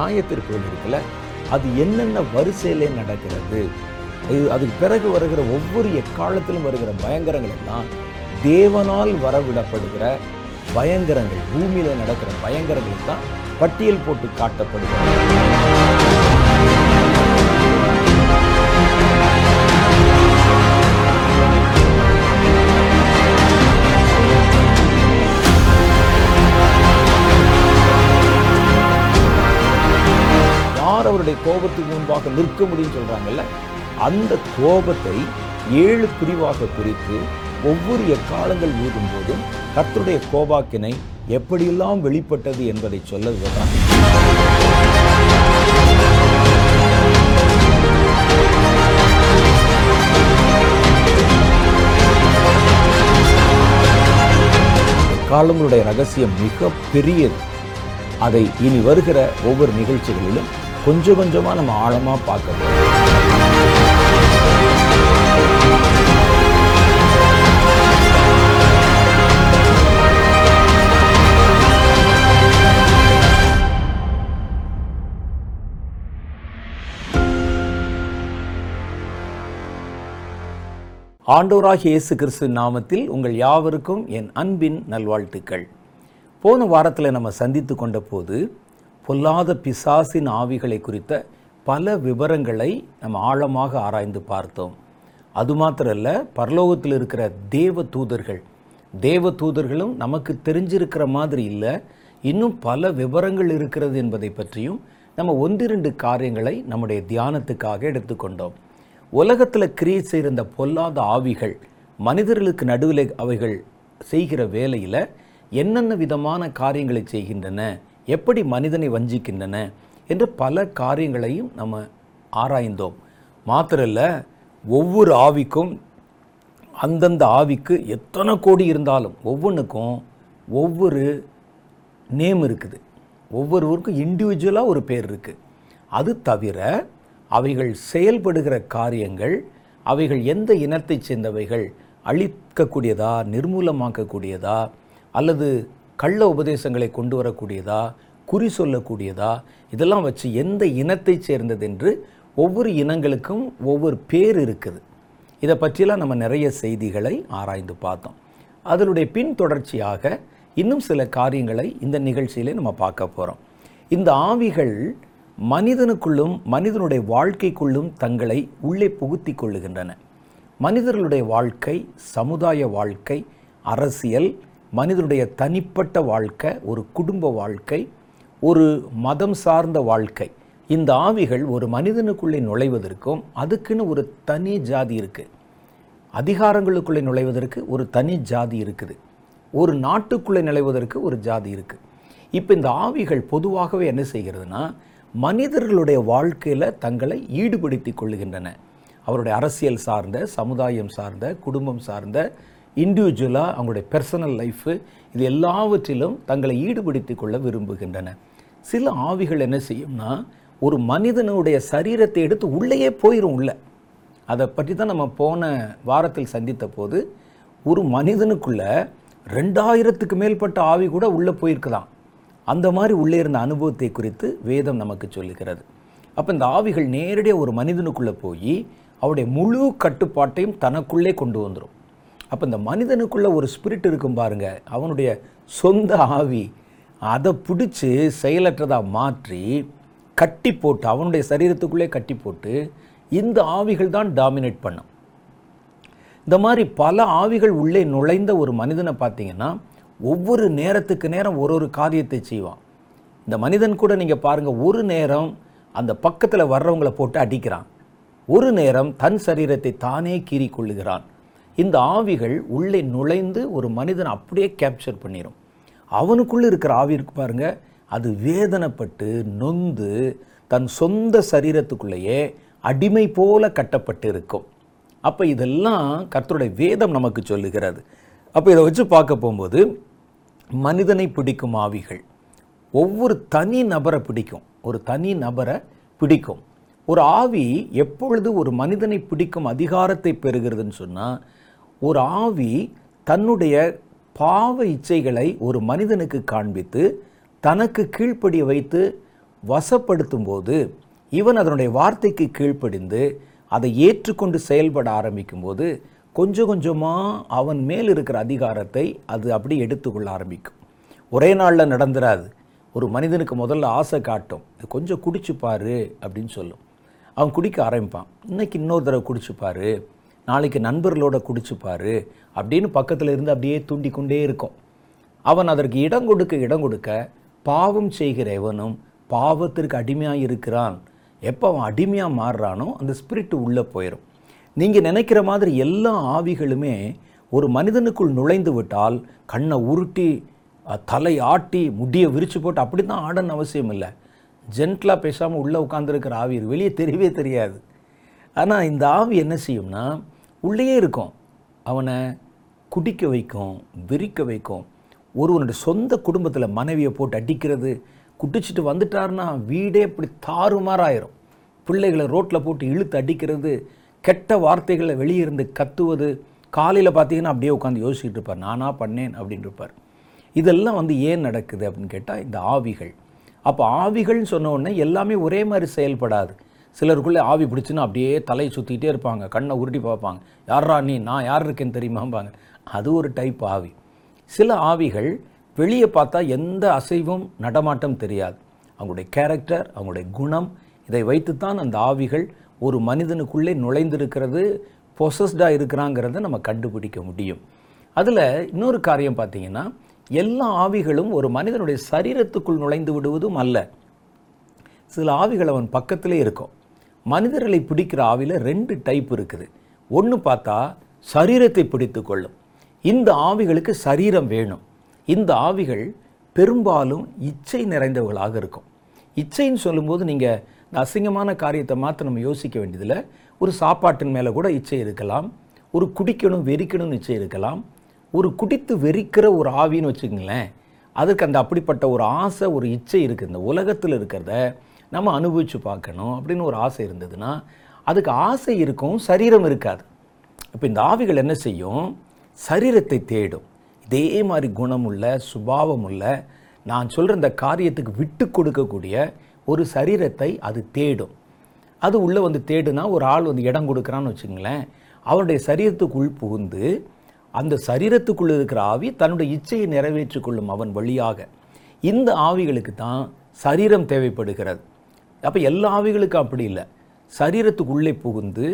தேவனுடைய நியாய தீர்ப்புகள் இருக்குல்ல அது என்னென்ன வரிசையிலே நடக்கிறது? இது அதுக்கு பிறகு வருகிற ஒவ்வொரு எக்காலத்திலும் வருகிற பயங்கரங்கள் எல்லாம் தேவனால் வரவிடப்படுகிற பயங்கரங்கள் பூமியில நடக்கிற பயங்கரங்கள் தான் பட்டியல் போட்டு காட்டப்படுகிறது. ஆண்டவருடைய கோபத்துக்கு முன்பாக நிற்க முடியும்னு சொல்கிறாங்கல்ல அந்த கோபத்தை ஏழு பிரிவாக பிரித்து ஒவ்வொரு எக்காலங்கள் ஊதும் போதும் கர்த்தருடைய கோபாக்கினை எப்படியெல்லாம் வெளிப்பட்டது என்பதை சொல்லதுதான் காலங்களுடைய ரகசியம் மிக பெரியது அதை இனி வருகிற ஒவ்வொரு நிகழ்ச்சிகளிலும் கொஞ்சம் கொஞ்சமா நம்ம ஆழமா பார்க்க ஆண்டோராகி இயேசு கிறிஸ்து நாமத்தில் உங்கள் யாவருக்கும் என் அன்பின் நல்வாழ்த்துக்கள். போன வாரத்தில் நம்ம சந்தித்து கொண்ட போது பொல்லாத பிசாசின் ஆவிகளை குறித்த பல விவரங்களை நம்ம ஆழமாக ஆராய்ந்து பார்த்தோம். அது மாத்திரல்ல பரலோகத்தில் இருக்கிற தேவ தூதர்கள். தேவ தூதர்களும் நமக்கு தெரிஞ்சிருக்கிற மாதிரி இல்லை. இன்னும் பல விவரங்கள் இருக்கிறது என்பதை பற்றியும் நம்ம ஒன்றிரண்டு காரியங்களை நம்முடைய தியானத்துக்காக எடுத்துக்கொண்டோம். உலகத்தில் கிரியேட் செய்கிற பொல்லாத ஆவிகள் மனிதர்களுக்கு நடுவில் அவைகள் செய்கிற வேலையில் என்னென்ன விதமான காரியங்களை செய்கின்றன எப்படி மனிதனை வஞ்சிக்கின்றன என்று பல காரியங்களையும் நம்ம ஆராய்ந்தோம். மாத்திரல்ல ஒவ்வொரு ஆவிக்கும் அந்தந்த ஆவிக்கு எத்தனை கோடி இருந்தாலும் ஒவ்வொன்றுக்கும் ஒவ்வொரு நேம் இருக்குது. ஒவ்வொருவருக்கும் இண்டிவிஜுவலாக ஒரு பேர் இருக்குது அது தவிர அவைகள் செயல்படுகிற காரியங்கள் அவைகள் எந்த இனத்தைச் சேர்ந்தவைகள் அழிக்கக்கூடியதா நிர்மூலமாக்கக்கூடியதா அல்லது கள்ள உபதேசங்களை கொண்டு வரக்கூடியதா குறி சொல்லக்கூடியதா இதெல்லாம் வச்சு எந்த இனத்தை சேர்ந்தது என்று ஒவ்வொரு இனங்களுக்கும் ஒவ்வொரு பேர் இருக்குது. இதை பற்றியெல்லாம் நம்ம நிறைய செய்திகளை ஆராய்ந்து பார்த்தோம். அதனுடைய பின்தொடர்ச்சியாக இன்னும் சில காரியங்களை இந்த நிகழ்ச்சியிலே நம்ம பார்க்க போகிறோம் இந்த ஆவிகள் மனிதனுக்குள்ளும் மனிதனுடைய வாழ்க்கைக்குள்ளும் தங்களை உள்ளே புகுத்தி கொள்ளுகின்றன. மனிதர்களுடைய வாழ்க்கை சமுதாய வாழ்க்கை அரசியல் மனிதனுடைய தனிப்பட்ட வாழ்க்கை ஒரு குடும்ப வாழ்க்கை ஒரு மதம் சார்ந்த வாழ்க்கை. இந்த ஆவிகள் ஒரு மனிதனுக்குள்ளே நுழைவதற்கும் அதுக்குன்னு ஒரு தனி ஜாதி இருக்குது அதிகாரங்களுக்குள்ளே நுழைவதற்கு ஒரு தனி ஜாதி இருக்குது. ஒரு நாட்டுக்குள்ளே நுழைவதற்கு ஒரு ஜாதி இருக்குது இப்போ இந்த ஆவிகள் பொதுவாகவே என்ன செய்கிறதுனா மனிதர்களுடைய வாழ்க்கையில் தங்களை ஈடுபடுத்தி கொள்ளுகின்றன. அவருடைய அரசியல் சார்ந்த சமுதாயம் சார்ந்த குடும்பம் சார்ந்த இண்டிவிஜுவலாக அவங்களுடைய பர்சனல் லைஃபு இது எல்லாவற்றிலும் தங்களை ஈடுபடுத்தி கொள்ள விரும்புகின்றன. சில ஆவிகள் என்ன செய்யும்னா ஒரு மனிதனுடைய சரீரத்தை எடுத்து உள்ளேயே போயிடும் உள்ள. அதை பற்றி தான் நம்ம போன வாரத்தில் சந்தித்த போது ஒரு மனிதனுக்குள்ள ரெண்டாயிரத்துக்கு மேற்பட்ட ஆவி கூட உள்ளே போயிருக்கலாம் அந்த மாதிரி உள்ளே இருந்த அனுபவத்தை குறித்து வேதம் நமக்கு சொல்லுகிறது. அப்போ இந்த ஆவிகள் நேரடியாக ஒரு மனிதனுக்குள்ளே போய் அவருடைய முழு கட்டுப்பாட்டையும் தனக்குள்ளே கொண்டு வந்துடும் அப்போ இந்த மனிதனுக்குள்ளே ஒரு ஸ்பிரிட் இருக்கும் பாருங்கள் அவனுடைய சொந்த ஆவி அதை பிடிச்சி செயலற்றதாக மாற்றி கட்டி போட்டு அவனுடைய சரீரத்துக்குள்ளே கட்டி போட்டு இந்த ஆவிகள் தான் டாமினேட் பண்ணும். இந்த மாதிரி பல ஆவிகள் உள்ளே நுழைந்த ஒரு மனிதனை பார்த்தீங்கன்னா ஒவ்வொரு நேரத்துக்கு நேரம் ஒரு ஒரு காரியத்தை செய்வான். இந்த மனிதன் கூட நீங்கள் பாருங்கள் ஒரு நேரம் அந்த பக்கத்தில் வர்றவங்களை போட்டு அடிக்கிறான். ஒரு நேரம் தன் சரீரத்தை தானே கீறி கொள்ளுகிறான். இந்த ஆவிகள் உள்ளே நுழைந்து ஒரு மனிதனை அப்படியே கேப்சர் பண்ணிடும் அவனுக்குள்ளே இருக்கிற ஆவி இருக்கு பாருங்க. அது வேதனைப்பட்டு நொந்து தன் சொந்த சரீரத்துக்குள்ளேயே அடிமை போல கட்டப்பட்டு இருக்கும். அப்போ இதெல்லாம் கர்த்தருடைய வேதம் நமக்கு சொல்லுகிறது. அப்போ இதை வச்சு பார்க்க போகும்போது மனிதனை பிடிக்கும் ஆவிகள். ஒவ்வொரு தனி நபரை பிடிக்கும். ஒரு தனி நபரை பிடிக்கும். ஒரு ஆவி எப்பொழுது ஒரு மனிதனை பிடிக்கும் அதிகாரத்தை பெறுகிறதுன்னு சொன்னால் ஒரு ஆவி தன்னுடைய பாவ இச்சைகளை ஒரு மனிதனுக்கு காண்பித்து தனக்கு கீழ்ப்படிய வைத்து வசப்படுத்தும் போது இவன் அதனுடைய வார்த்தைக்கு கீழ்ப்படிந்து அதை ஏற்றுக்கொண்டு செயல்பட ஆரம்பிக்கும்போது கொஞ்சம் கொஞ்சமாக அவன் மேல் இருக்கிற அதிகாரத்தை அது அப்படி எடுத்துக்கொள்ள ஆரம்பிக்கும். ஒரே நாளில் நடந்துராது. ஒரு மனிதனுக்கு முதல்ல ஆசை காட்டும். "இது கொஞ்சம் குடிச்சுப்பாரு அப்படின்னு சொல்லும். அவன் குடிக்க ஆரம்பிப்பான். இன்னைக்கு இன்னொரு தடவை குடிச்சுப்பாரு நாளைக்கு நண்பர்களோட குடிச்சு அப்படின்னு பக்கத்தில் இருந்து அப்படியே தூண்டிக் கொண்டே இருக்கும். அவன் அதற்கு இடம் கொடுக்க இடம் கொடுக்க பாவம் செய்கிற எவனும் பாவத்திற்கு அடிமையாக இருக்கிறான். எப்போ அவன் அடிமையாக மாறுறானோ அந்த ஸ்பிரிட் உள்ளே போயிடும் நீங்கள் நினைக்கிற மாதிரி எல்லா ஆவிகளுமே ஒரு மனிதனுக்குள் நுழைந்து விட்டால் கண்ணை உருட்டி தலை ஆட்டி முடியை விரித்து போட்டு அப்படி தான் ஆடன்னு அவசியம் இல்லை. ஜென்ட்லாக பேசாமல் உள்ளே உட்காந்துருக்கிற ஆவி வெளியே தெரியவே தெரியாது. ஆனால் இந்த ஆவி என்ன செய்யும்னா உள்ளேயே இருக்கும். அவனை குடிக்க வைக்கும் விரிக்க வைக்கும். ஒருவனுடைய சொந்த குடும்பத்தில் மனைவியை போட்டு அடிக்கிறது குடிச்சிட்டு வந்துட்டாருன்னா வீடே இப்படி தாறுமாறாயிரும். பிள்ளைகளை ரோட்டில் போட்டு இழுத்து அடிக்கிறது கெட்ட வார்த்தைகளை வெளியே இருந்து கத்துவது காலையில் பார்த்தீங்கன்னா அப்படியே உட்காந்து யோசிச்சுட்டு இருப்பார். நானாக பண்ணேன் அப்படின்னு இருப்பார். இதெல்லாம் வந்து ஏன் நடக்குது அப்படின்னு கேட்டால் இந்த ஆவிகள். அப்போ ஆவிகள்னு சொன்ன உடனே எல்லாமே ஒரே மாதிரி செயல்படாது. சிலருக்குள்ளே ஆவி பிடிச்சின்னு அப்படியே தலையை சுற்றிக்கிட்டே இருப்பாங்க. கண்ணை உருட்டி பார்ப்பாங்க. யாரா நீ? நான் யார் இருக்கேன்னு தெரியுமாம்பாங்க. அது ஒரு டைப் ஆவி. சில ஆவிகள் வெளியே பார்த்தா எந்த அசைவும் நடமாட்டம் தெரியாது. அவங்களுடைய கேரக்டர் அவங்களுடைய குணம் இதை வைத்துத்தான் அந்த ஆவிகள் ஒரு மனிதனுக்குள்ளே நுழைந்திருக்கிறது பொசஸ்டாக இருக்கிறாங்கிறத நம்ம கண்டுபிடிக்க முடியும். அதில் இன்னொரு காரியம் பார்த்தீங்கன்னா எல்லா ஆவிகளும் ஒரு மனிதனுடைய சரீரத்துக்குள் நுழைந்து விடுவதும் அல்ல. சில ஆவிகள் அவன் பக்கத்திலே இருக்கும். மனிதர்களை பிடிக்கிற ஆவியில் ரெண்டு டைப் இருக்குது. ஒன்று பார்த்தா சரீரத்தை பிடித்து கொள்ளும். இந்த ஆவிகளுக்கு சரீரம் வேணும். இந்த ஆவிகள் பெரும்பாலும் இச்சை நிறைந்தவர்களாக இருக்கும். இச்சைன்னு சொல்லும்போது நீங்கள் இந்த அசிங்கமான காரியத்தை மாற்ற நம்ம யோசிக்க வேண்டியதில்லை. ஒரு சாப்பாட்டின் மேலே கூட இச்சை இருக்கலாம். ஒரு குடிக்கணும் வெறிக்கணும்னு இச்சை இருக்கலாம். ஒரு குடித்து வெறிக்கிற ஒரு ஆவின்னு வச்சுக்கங்களேன். அதுக்கு அந்த அப்படிப்பட்ட ஒரு ஆசை ஒரு இச்சை இருக்குது இந்த உலகத்தில் இருக்கிறத நம்ம அனுபவித்து பார்க்கணும் அப்படின்னு ஒரு ஆசை இருந்ததுன்னா அதுக்கு ஆசை இருக்கும் சரீரம் இருக்காது. இப்போ இந்த ஆவிகள் என்ன செய்யும்? சரீரத்தை தேடும். இதே மாதிரி குணமுள்ள சுபாவமுள்ள நான் சொல்கிற இந்த காரியத்துக்கு விட்டு கொடுக்கக்கூடிய ஒரு சரீரத்தை அது தேடும். அது உள்ளே வந்து தேடுனா ஒரு ஆள் வந்து இடம் கொடுக்குறான்னு வச்சுங்களேன் அவனுடைய சரீரத்துக்குள் புகுந்து அந்த சரீரத்துக்குள் இருக்கிற ஆவி தன்னுடைய இச்சையை நிறைவேற்றிக் கொள்ளும் அவன் வழியாக. இந்த ஆவிகளுக்கு தான் சரீரம் தேவைப்படுகிறது. அப்போ எல்லா ஆவிகளுக்கும் அப்படி இல்லை. சரீரத்துக்குள்ளே புகுந்து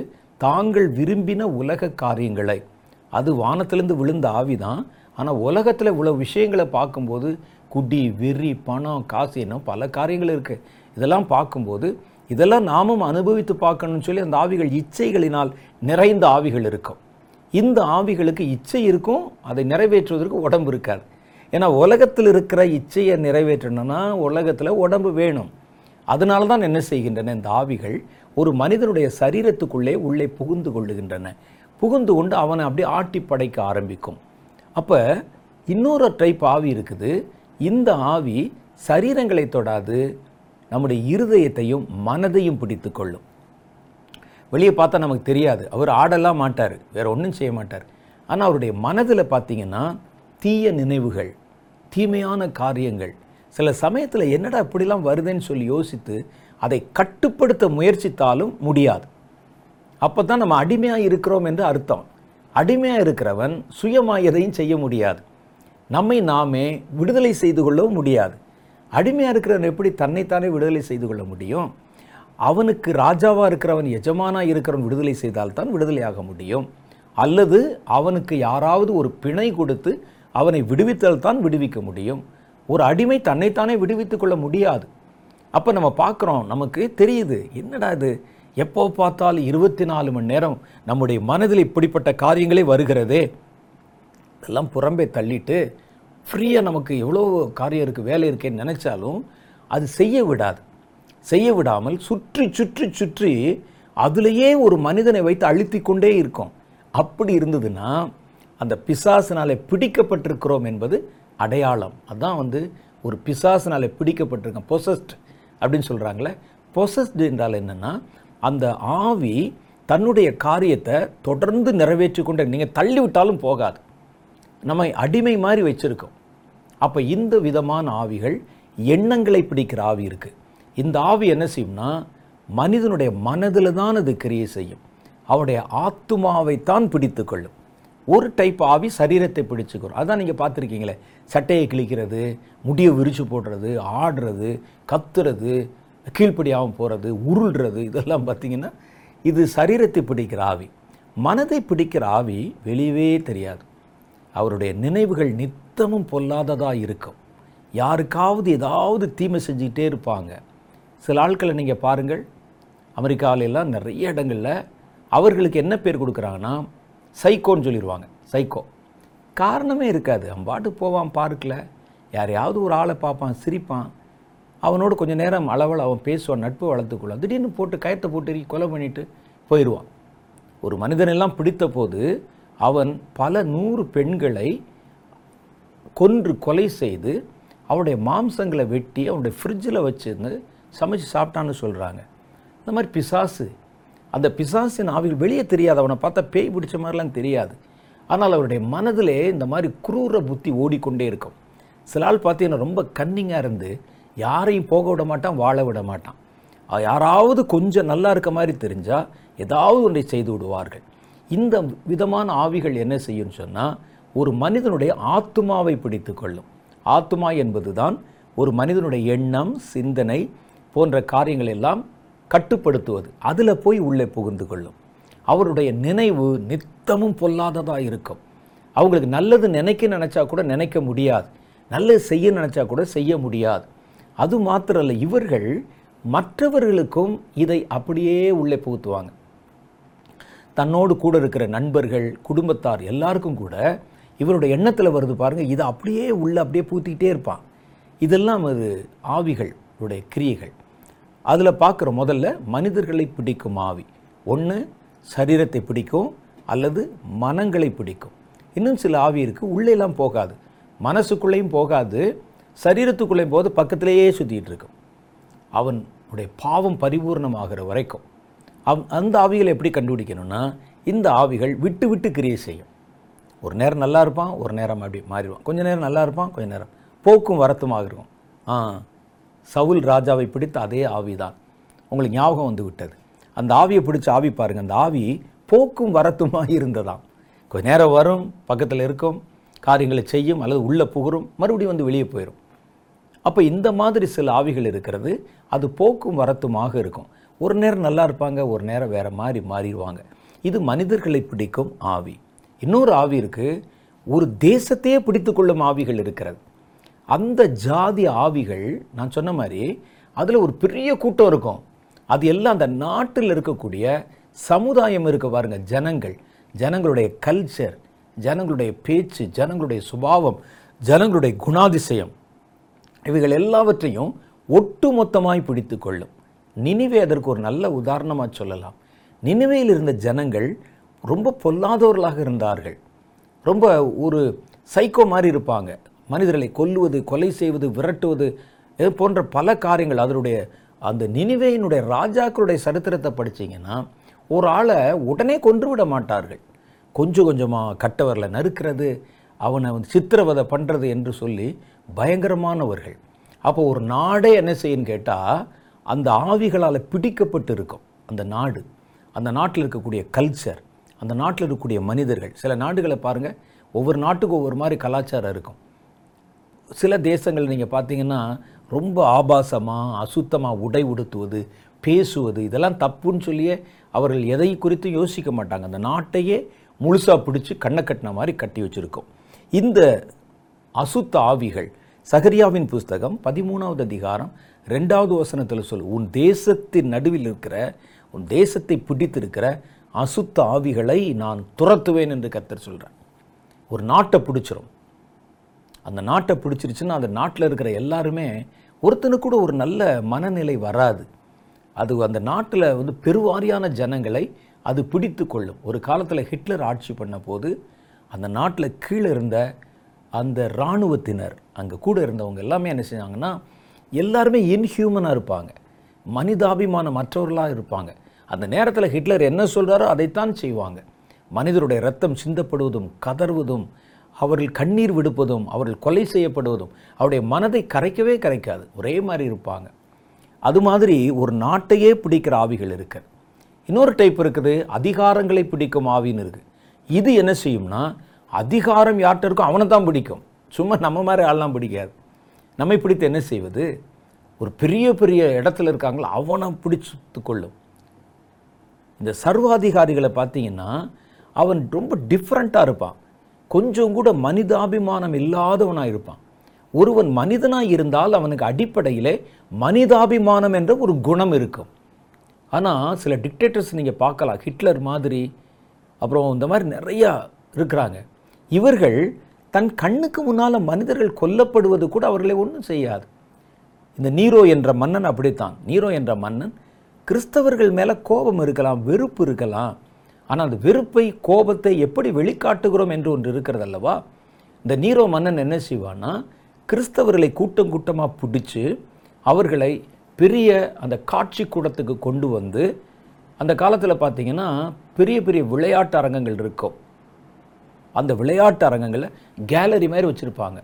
தாங்கள் விரும்பின உலக காரியங்களை அது வானத்திலேருந்து விழுந்த ஆவி தான் ஆனால் உலகத்தில் இவ்வளோ விஷயங்களை பார்க்கும்போது குடி வெறி பணம் காசு என்ன பல காரியங்கள் இருக்குது இதெல்லாம் பார்க்கும்போது இதெல்லாம் நாமும் அனுபவித்து பார்க்கணும்னு சொல்லி அந்த ஆவிகள் இச்சைகளினால் நிறைந்த ஆவிகள் இருக்கும். இந்த ஆவிகளுக்கு இச்சை இருக்கும் அதை நிறைவேற்றுவதற்கு உடம்பு இருக்காது. ஏன்னா உலகத்தில் இருக்கிற இச்சையை நிறைவேற்றணும்னா உலகத்தில் உடம்பு வேணும். அதனால தான் என்ன செய்கின்றன? இந்த ஆவிகள் ஒரு மனிதனுடைய சரீரத்துக்குள்ளே உள்ளே புகுந்து கொள்ளுகின்றன. புகுந்து கொண்டு அவனை அப்படியே ஆட்டி படைக்க ஆரம்பிக்கும். அப்போ இன்னொரு டைப் ஆவி இருக்குது. இந்த ஆவி சரீரங்களை தொடாது நம்முடைய இருதயத்தையும் மனதையும் பிடித்து கொள்ளும். வெளியே பார்த்தா நமக்கு தெரியாது. அவர் ஆடலாம் மாட்டார். வேற ஒன்றும் செய்ய மாட்டார். ஆனால் அவருடைய மனதில் பார்த்தீங்கன்னா தீய நினைவுகள் தீமையான காரியங்கள் சில சமயத்தில் என்னடா இப்படிலாம் வருதுன்னு சொல்லி யோசித்து அதை கட்டுப்படுத்த முயற்சித்தாலும் முடியாது. அப்போ தான் நம்ம அடிமையாக இருக்கிறோம் என்று அர்த்தம். அடிமையாக இருக்கிறவன் சுயமாக எதையும் செய்ய முடியாது. நம்மை நாமே விடுதலை செய்து கொள்ளவும் முடியாது. அடிமையாக இருக்கிறவன் எப்படி தன்னைத்தானே விடுதலை செய்து கொள்ள முடியும்? அவனுக்கு ராஜாவாக இருக்கிறவன் எஜமானாக இருக்கிறவன் விடுதலை செய்தால்தான் விடுதலையாக முடியும். அல்லது அவனுக்கு யாராவது ஒரு பிணை கொடுத்து அவனை விடுவித்தால் தான் விடுவிக்க முடியும். ஒரு அடிமை தன்னைத்தானே விடுவித்து கொள்ள முடியாது. அப்போ நம்ம பார்க்குறோம் நமக்கு தெரியுது என்னடா இது? எப்போ பார்த்தாலும் இருபத்தி நாலு மணி நேரம் நம்முடைய மனதில் இப்படிப்பட்ட காரியங்களே வருகிறதே. இதெல்லாம் புறம்பே தள்ளிட்டு ஃப்ரீயாக நமக்கு எவ்வளோ காரியம் இருக்குது வேலை இருக்கேன்னு நினச்சாலும் அது செய்ய விடாது. செய்ய விடாமல் சுற்றி சுற்றி சுற்றி அதுலேயே ஒரு மனிதனை வைத்து அழுத்தி கொண்டே இருக்கும். அப்படி இருந்ததுன்னா அந்த பிசாசினாலே பிடிக்கப்பட்டிருக்கிறோம் என்பது அடையாளம். அதுதான் வந்து ஒரு பிசாசினால் பிடிக்கப்பட்டிருக்கேன். பொசஸ்ட் அப்படின்னு சொல்கிறாங்களே பொசஸ்டு என்றால் என்னென்னா அந்த ஆவி தன்னுடைய காரியத்தை தொடர்ந்து நிறைவேற்றி கொண்டே நீங்கள் தள்ளி விட்டாலும் போகாது. நம்மை அடிமை மாதிரி வச்சுருக்கோம். அப்போ இந்த விதமான ஆவிகள் எண்ணங்களை பிடிக்கிற ஆவி இருக்குது இந்த ஆவி என்ன செய்யும்னா மனிதனுடைய மனதில் தான் அது கிரியை செய்யும். அவருடைய ஆத்துமாவைத்தான் பிடித்து கொள்ளும். ஒரு டைப் ஆவி சரீரத்தை பிடிச்சிக்கிறோம் அதான் நீங்கள் பார்த்துருக்கீங்களே சட்டையை கிழிக்கிறது முடியை விரிச்சு போடுறது ஆடுறது கத்துறது கீழ்ப்படியாகவும் போகிறது உருள்றது இதெல்லாம் பார்த்தீங்கன்னா இது சரீரத்தை பிடிக்கிற ஆவி. மனதை பிடிக்கிற ஆவி வெளியவே தெரியாது. அவருடைய நினைவுகள் நித்தமும் பொல்லாததாக இருக்கும். யாருக்காவது ஏதாவது தீமை செஞ்சுக்கிட்டே இருப்பாங்க. சில ஆட்களை நீங்கள் பாருங்கள் அமெரிக்காவிலெல்லாம் நிறைய இடங்களில் அவர்களுக்கு என்ன பேர் கொடுக்குறாங்கன்னா சைக்கோன்னு சொல்லிடுவாங்க சைக்கோ. காரணமே இருக்காது. அவன் பாட்டுக்கு போவான் பார்க்கில். யாரையாவது ஒரு ஆளை பார்ப்பான் சிரிப்பான். அவனோடு கொஞ்சம் நேரம் அளவில் அவன் பேசுவான் நட்பு வளர்த்துக்கொள்ளான் திடீர்னு போட்டு கயத்தை போட்டு கொலை பண்ணிட்டு போயிடுவான். ஒரு மனிதனெல்லாம் பிடித்த போது அவன் பல நூறு பெண்களை கொன்று கொலை செய்து அவனுடைய மாம்சங்களை வெட்டி அவனுடைய ஃப்ரிட்ஜில் வச்சுருந்து சமைச்சு சாப்பிட்டான்னு சொல்கிறாங்க இந்த மாதிரி பிசாசு அந்த பிசாசின் ஆவிகள் வெளியே தெரியாது. அவனை பார்த்தா பேய் பிடிச்ச மாதிரிலாம் தெரியாது. ஆனால் அவருடைய மனதிலே இந்த மாதிரி குரூர புத்தி ஓடிக்கொண்டே இருக்கும். சில ஆள் பார்த்தீங்கன்னா ரொம்ப கன்னிங்காக இருந்து யாரையும் போக விட மாட்டான் வாழ விட மாட்டான். யாராவது கொஞ்சம் நல்லா இருக்க மாதிரி தெரிஞ்சால் ஏதாவது ஒன்றை செய்து விடுவார்கள். இந்த விதமான ஆவிகள் என்ன செய்யும்னு சொன்னால் ஒரு மனிதனுடைய ஆத்துமாவை பிடித்து கொள்ளும். என்பது தான் ஒரு மனிதனுடைய எண்ணம் சிந்தனை போன்ற காரியங்கள் எல்லாம் கட்டுப்படுத்துவது அதில் போய் உள்ளே புகுந்து கொள்ளும். அவருடைய நினைவு நித்தமும் பொல்லாததாக இருக்கும். அவங்களுக்கு நல்லது நினைக்க நினச்சா கூட நினைக்க முடியாது. நல்லது செய்ய நினச்சா கூட செய்ய முடியாது. அது மாத்திரல்ல இவர்கள் மற்றவர்களுக்கும் இதை அப்படியே உள்ளே புகுத்துவாங்க. தன்னோடு கூட இருக்கிற நண்பர்கள் குடும்பத்தார் எல்லாருக்கும் கூட இவருடைய எண்ணத்தில் வருது பாருங்கள் இதை அப்படியே உள்ளே அப்படியே பூத்திக்கிட்டே இருப்பான். இதெல்லாம் அது ஆவிகள் உடைய கிரியைகள். அதில் பார்க்குற முதல்ல மனிதர்களை பிடிக்கும் ஆவி. ஒன்று சரீரத்தை பிடிக்கும் அல்லது மனங்களை பிடிக்கும். இன்னும் சில ஆவி இருக்குது உள்ளேலாம் போகாது. மனசுக்குள்ளேயும் போகாது சரீரத்துக்குள்ளேயும் போது பக்கத்திலேயே சுற்றிட்டு இருக்கும். அவனுடைய பாவம் பரிபூர்ணமாகிற வரைக்கும். அவ் அந்த ஆவிகளை எப்படி கண்டுபிடிக்கணும்னா இந்த ஆவிகள் விட்டு விட்டு கிரியை செய்யும். ஒரு நேரம் நல்லா இருப்பான் ஒரு நேரம் அப்படி மாறிடுவான். கொஞ்ச நேரம் நல்லா இருப்பான் கொஞ்ச நேரம். போக்கும் வரத்துமாக இருக்கும் ஆ சவுல் ராஜாவை பிடித்த அதே ஆவிதான். உங்களுக்கு ஞாபகம் வந்து விட்டது அந்த ஆவியை பிடிச்ச ஆவி பாருங்க. அந்த ஆவி போக்கும் வரத்துமாக இருந்ததாம். கொஞ்ச நேரம் வரும் பக்கத்தில் இருக்கும் காரியங்களை செய்யும் அல்லது உள்ளே புகரும் மறுபடியும் வந்து வெளியே போயிடும் அப்போ இந்த மாதிரி சில ஆவிகள் இருக்கிறது அது போக்கும் வரத்துமாக இருக்கும். ஒரு நேரம் நல்லா இருப்பாங்க ஒரு நேரம் வேறு மாதிரி மாறிடுவாங்க. இது மனிதர்களை பிடிக்கும் ஆவி. இன்னொரு ஆவி இருக்கு. ஒரு தேசத்தையே பிடித்து கொள்ளும் ஆவிகள் இருக்கிறது. அந்த ஜாதி ஆவிகள் நான் சொன்ன மாதிரி அதில் ஒரு பெரிய கூட்டம் இருக்கும். அது எல்லாம் அந்த நாட்டில் இருக்கக்கூடிய சமுதாயம் இருக்க பாருங்க ஜனங்கள். ஜனங்களுடைய கல்ச்சர் ஜனங்களுடைய பேச்சு ஜனங்களுடைய சுபாவம் ஜனங்களுடைய குணாதிசயம். இவைகள் எல்லாவற்றையும் ஒட்டுமொத்தமாய் பிடித்து கொள்ளும். நினிவே அதற்கு ஒரு நல்ல உதாரணமாக சொல்லலாம். நினிவேயில் இருந்த ஜனங்கள் ரொம்ப பொல்லாதவர்களாக இருந்தார்கள். ரொம்ப ஒரு சைக்கோ மாதிரி இருப்பாங்க. மனிதர்களை கொல்லுவது கொலை செய்வது விரட்டுவது இது போன்ற பல காரியங்கள் அதனுடைய அந்த நினைவையினுடைய ராஜாக்களுடைய சரித்திரத்தை படிச்சீங்கன்னா ஒரு ஆளை உடனே கொன்று விட மாட்டார்கள். கொஞ்சம் கொஞ்சமாக கட்டவரில் நறுக்கிறது அவனை வந்து சித்திரவதை பண்ணுறது என்று சொல்லி பயங்கரமானவர்கள். அப்போ ஒரு நாடே என்ன செய்யுன்னு கேட்டால் அந்த ஆவிகளால் பிடிக்கப்பட்டு இருக்கும் அந்த நாடு. அந்த நாட்டில் இருக்கக்கூடிய கல்ச்சர் அந்த நாட்டில் இருக்கக்கூடிய மனிதர்கள். சில நாடுகளை பாருங்கள் ஒவ்வொரு நாட்டுக்கும் ஒவ்வொரு மாதிரி கலாச்சாரம் இருக்கும். சில தேசங்கள் நீங்கள் பார்த்தீங்கன்னா ரொம்ப ஆபாசமாக அசுத்தமாக உடை உடுத்துவது பேசுவது இதெல்லாம் தப்புன்னு சொல்லியே அவர்கள் எதை குறித்து யோசிக்க மாட்டாங்க. அந்த நாட்டையே முழுசாக பிடிச்சி கண்ணை கட்டின மாதிரி கட்டி வச்சுருக்கோம். இந்த அசுத்த ஆவிகள் சகரியாவின் புஸ்தகம் பதிமூணாவது அதிகாரம் ரெண்டாவது வசனத்தில் சொல் உன் தேசத்தின் நடுவில் இருக்கிற உன் தேசத்தை பிடித்திருக்கிற அசுத்த ஆவிகளை நான் துரத்துவேன் என்று கத்தர் சொல்கிறேன் ஒரு நாட்டை பிடிச்சிரும். அந்த நாட்டை பிடிச்சிருச்சுன்னா அந்த நாட்டில் இருக்கிற எல்லாருமே ஒருத்தனுக்கு கூட ஒரு நல்ல மனநிலை வராது. அது அந்த நாட்டில் வந்து பெருவாரியான ஜனங்களை அது பிடித்து கொள்ளும். ஒரு காலத்தில் ஹிட்லர் ஆட்சி பண்ண போது அந்த நாட்டில் கீழே இருந்த அந்த இராணுவத்தினர் அங்கே கூட இருந்தவங்க எல்லாமே என்ன செஞ்சாங்கன்னா எல்லாருமே இன்ஹியூமனாக இருப்பாங்க. மனிதாபிமானம் மற்றவர்களாக இருப்பாங்க. அந்த நேரத்தில் ஹிட்லர் என்ன சொல்கிறாரோ அதைத்தான் செய்வாங்க. மனிதருடைய ரத்தம் சிந்தப்படுவதும் கதறுவதும் அவர்கள் கண்ணீர் விடுப்பதும் அவர்கள் கொலை செய்யப்படுவதும் அவருடைய மனதை கரைக்கவே கரைக்காது. ஒரே மாதிரி இருப்பாங்க. அது மாதிரி ஒரு நாட்டையே பிடிக்கிற ஆவிகள் இருக்க. இன்னொரு டைப் இருக்குது அதிகாரங்களை பிடிக்கும் ஆவின்னு இருக்குது இது என்ன செய்யும்னா அதிகாரம் யார்கிட்ட இருக்கோ அவனை தான் பிடிக்கும். சும்மா நம்ம மாதிரி ஆள்லாம் பிடிக்காது. நம்மை பிடித்து என்ன செய்வது? ஒரு பெரிய பெரிய இடத்துல இருக்காங்களோ அவனை பிடிச்சு கொள்ளும் இந்த சர்வாதிகாரிகளை பார்த்தீங்கன்னா அவன் ரொம்ப டிஃப்ரெண்ட்டாக இருப்பான். கொஞ்சம் கூட மனிதாபிமானம் இல்லாதவனாக இருப்பான். ஒருவன் மனிதனாக இருந்தால் அவனுக்கு அடிப்படையிலே மனிதாபிமானம் என்ற ஒரு குணம் இருக்கும். ஆனால் சில டிக்டேட்டர்ஸ் நீங்கள் பார்க்கலாம். ஹிட்லர் மாதிரி அப்புறம் இந்த மாதிரி நிறையா இருக்கிறாங்க. இவர்கள் தன் கண்ணுக்கு முன்னால் மனிதர்கள் கொல்லப்படுவது கூட அவர்களை ஒன்றும் செய்யாது. இந்த நீரோ என்ற மன்னன் அப்படித்தான். நீரோ என்ற மன்னன் கிறிஸ்தவர்கள் மேலே கோபம் இருக்கலாம் வெறுப்பு இருக்கலாம். ஆனால் அந்த வெறுப்பை கோபத்தை எப்படி வெளிக்காட்டுகிறோம் என்று ஒன்று இருக்கிறது அல்லவா? இந்த நீரோ மன்னன் என்ன செய்வான்னா கிறிஸ்தவர்களை கூட்டம் கூட்டமாக பிடிச்சி அவர்களை பெரிய அந்த காட்சி கூடத்துக்கு கொண்டு வந்து அந்த காலத்தில் பார்த்தீங்கன்னா பெரிய பெரிய விளையாட்டு அரங்கங்கள் இருக்கும். அந்த விளையாட்டு அரங்கங்களில் கேலரி மாதிரி வச்சுருப்பாங்க.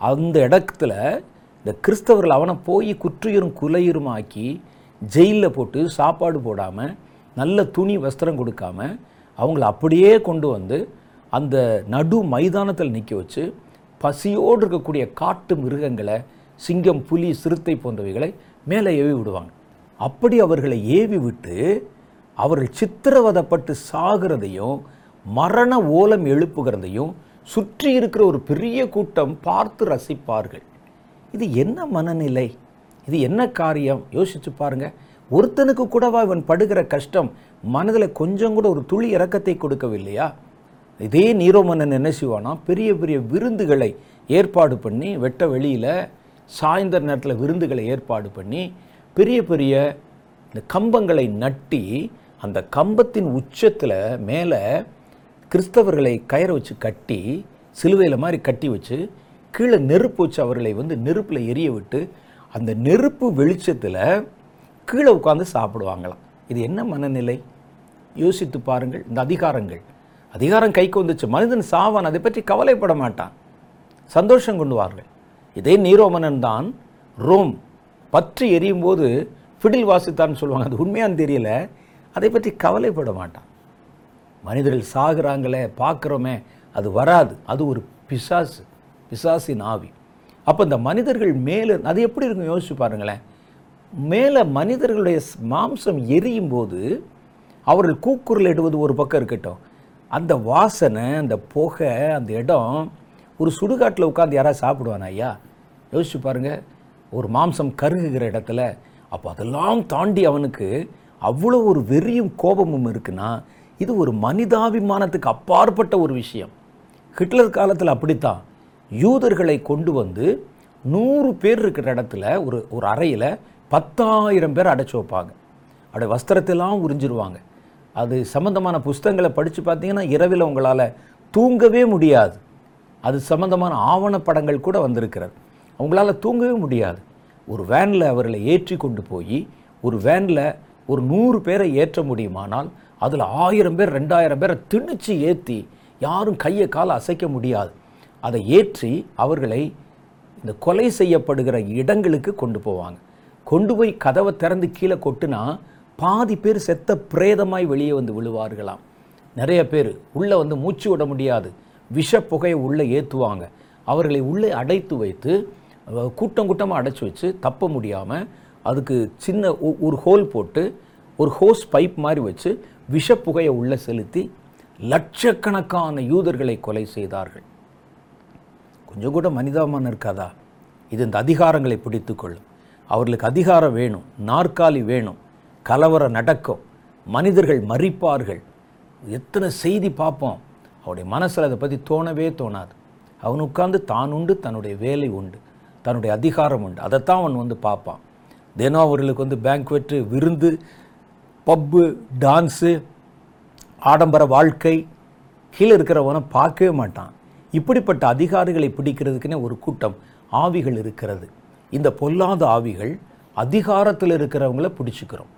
அந்த இடத்துல இந்த கிறிஸ்தவர்கள் அவனை போய் குற்றுயிரும் குலையுருமாக்கி ஜெயிலில் போட்டு சாப்பாடு போடாமல் நல்ல துணி வஸ்திரம் கொடுக்காம அவங்கள அப்படியே கொண்டு வந்து அந்த நடு மைதானத்தில் நிற்க வச்சு பசியோடு இருக்கக்கூடிய காட்டு மிருகங்களை சிங்கம் புலி சிறுத்தை போன்றவைகளை மேலே ஏவி விடுவாங்க. அப்படி அவர்களை ஏவி விட்டு அவர்கள் சித்திரவதப்பட்டு சாகிறதையும் மரண ஓலம் எழுப்புகிறதையும் சுற்றி இருக்கிற ஒரு பெரிய கூட்டம் பார்த்து ரசிப்பார்கள். இது என்ன மனநிலை? இது என்ன காரியம்? யோசிச்சு பாருங்கள் ஒருத்தனுக்கு கூடவா இவன் படுகிற கஷ்டம் மனதில் கொஞ்சம் கூட ஒரு துளி இறக்கத்தை கொடுக்கவில்லையா? இதே நீரோமன்னன் என்ன செய்வானா? பெரிய பெரிய விருந்துகளை ஏற்பாடு பண்ணி வெட்ட வெளியில் சாயந்தர நேரத்தில் விருந்துகளை ஏற்பாடு பண்ணி பெரிய பெரிய இந்த கம்பங்களை நட்டி அந்த கம்பத்தின் உச்சத்தில் மேலே கிறிஸ்தவர்களை கயிறை வச்சு கட்டி சிலுவையில் மாதிரி கட்டி வச்சு கீழே நெருப்பு வச்சு அவர்களை வந்து நெருப்பில் எரிய விட்டு அந்த நெருப்பு வெளிச்சத்தில் கீழே உட்காந்து சாப்பிடுவாங்களாம். இது என்ன மனநிலை? யோசித்து பாருங்கள் இந்த அதிகாரங்கள். அதிகாரம் கைக்கு வந்துச்சு. மனிதன் சாவான் அதை பற்றி கவலைப்பட மாட்டான். சந்தோஷம் கொண்டுவார்கள் இதே நீரோமனன் தான். ரோம் பற்றி எரியும் போது ஃபிடில் வாசித்தான்னு சொல்லுவாங்க. அது உண்மையான்னு தெரியல. அதை பற்றி கவலைப்பட மாட்டான். மனிதர்கள் சாகுறாங்களே பார்க்குறோமே அது வராது. அது ஒரு பிசாசு பிசாசின் ஆவி. அப்போ இந்த மனிதர்கள் மேலே அது எப்படி இருக்கும்? யோசிச்சு பாருங்களேன். மேலே மனிதர்களுடைய மாம்சம் எரியும் போது அவர்கள் கூக்குரல் இடுவது ஒரு பக்கம் இருக்கட்டும். அந்த வாசனை அந்த புகை அந்த இடம் ஒரு சுடுகாட்டில் உட்காந்து யாராவது சாப்பிடுவானா ஐயா? யோசிச்சு பாருங்கள் ஒரு மாம்சம் கருகுகிற இடத்துல அப்போ அதெல்லாம் தாண்டி அவனுக்கு அவ்வளோ ஒரு வெறியும் கோபமும் இருக்குன்னா இது ஒரு மனிதாபிமானத்துக்கு அப்பாற்பட்ட ஒரு விஷயம். ஹிட்லர் காலத்தில் அப்படித்தான். யூதர்களை கொண்டு வந்து நூறு பேர் இருக்கிற இடத்துல ஒரு ஒரு அறையில் பத்தாயிரம் பேர் அடைச்சி வைப்பாங்க. அப்படி வஸ்திரத்தெல்லாம் உறிஞ்சிருவாங்க. அது சம்மந்தமான புஸ்தகங்களை படித்து பார்த்தீங்கன்னா இரவில் உங்களால் தூங்கவே முடியாது. அது சம்மந்தமான ஆவணப்படங்கள் கூட வந்திருக்கிறது. அவங்களால் தூங்கவே முடியாது. ஒரு வேனில் அவர்களை ஏற்றி கொண்டு போய் ஒரு வேனில் ஒரு நூறு பேரை ஏற்ற முடியுமானால் அதில் ஆயிரம் பேர் ரெண்டாயிரம் பேரை திணிச்சு ஏற்றி யாரும் கையை காலை அசைக்க முடியாது. அதை ஏற்றி அவர்களை இந்த கொலை செய்யப்படுகிற இடங்களுக்கு கொண்டு போவாங்க. கொண்டு போய் கதவை திறந்து கீழே கொட்டுனா பாதி பேர் செத்த பிரேதமாய் வெளியே வந்து விழுவார்களாம். நிறைய பேர் உள்ளே வந்து மூச்சு விட முடியாது. விஷ புகையை உள்ளே ஏற்றுவாங்க. அவர்களை உள்ளே அடைத்து வைத்து கூட்டம் கூட்டமாக அடைச்சி வச்சு தப்ப முடியாமல் அதுக்கு சின்ன ஒரு ஹோல் போட்டு ஒரு ஹோஸ் பைப் மாதிரி வச்சு விஷ புகையை உள்ளே செலுத்தி லட்சக்கணக்கான யூதர்களை கொலை செய்தார்கள். கொஞ்சம் கூட மனிதாபிமானம் இருக்காதா? இது இந்த அதிகாரங்களை பிடித்து கொள்ளும் அவர்களுக்கு அதிகாரம் வேணும் நாற்காலி வேணும் கலவரம் நடக்கும் மனிதர்கள் மறிப்பார்கள். எத்தனை செய்தி பார்ப்போம். அவருடைய மனசில் அதை பற்றி தோணவே தோணாது. அவன் உட்கார்ந்து தான் உண்டு தன்னுடைய வேலை உண்டு தன்னுடைய அதிகாரம் உண்டு. அதைத்தான் அவன் வந்து பார்ப்பான். தினம் அவர்களுக்கு வந்து பேங்க்வெட்டு விருந்து பப்பு டான்ஸு ஆடம்பர வாழ்க்கை கீழே இருக்கிறவனை பார்க்கவே மாட்டான். இப்படிப்பட்ட அதிகாரிகளை பிடிக்கிறதுக்குன்னே ஒரு கூட்டம் ஆவிகள் இருக்கிறது. இந்த பொல்லாத ஆவிகள் அதிகாரத்தில் இருக்கிறவங்கள பிடிச்சிக்கிறோம்.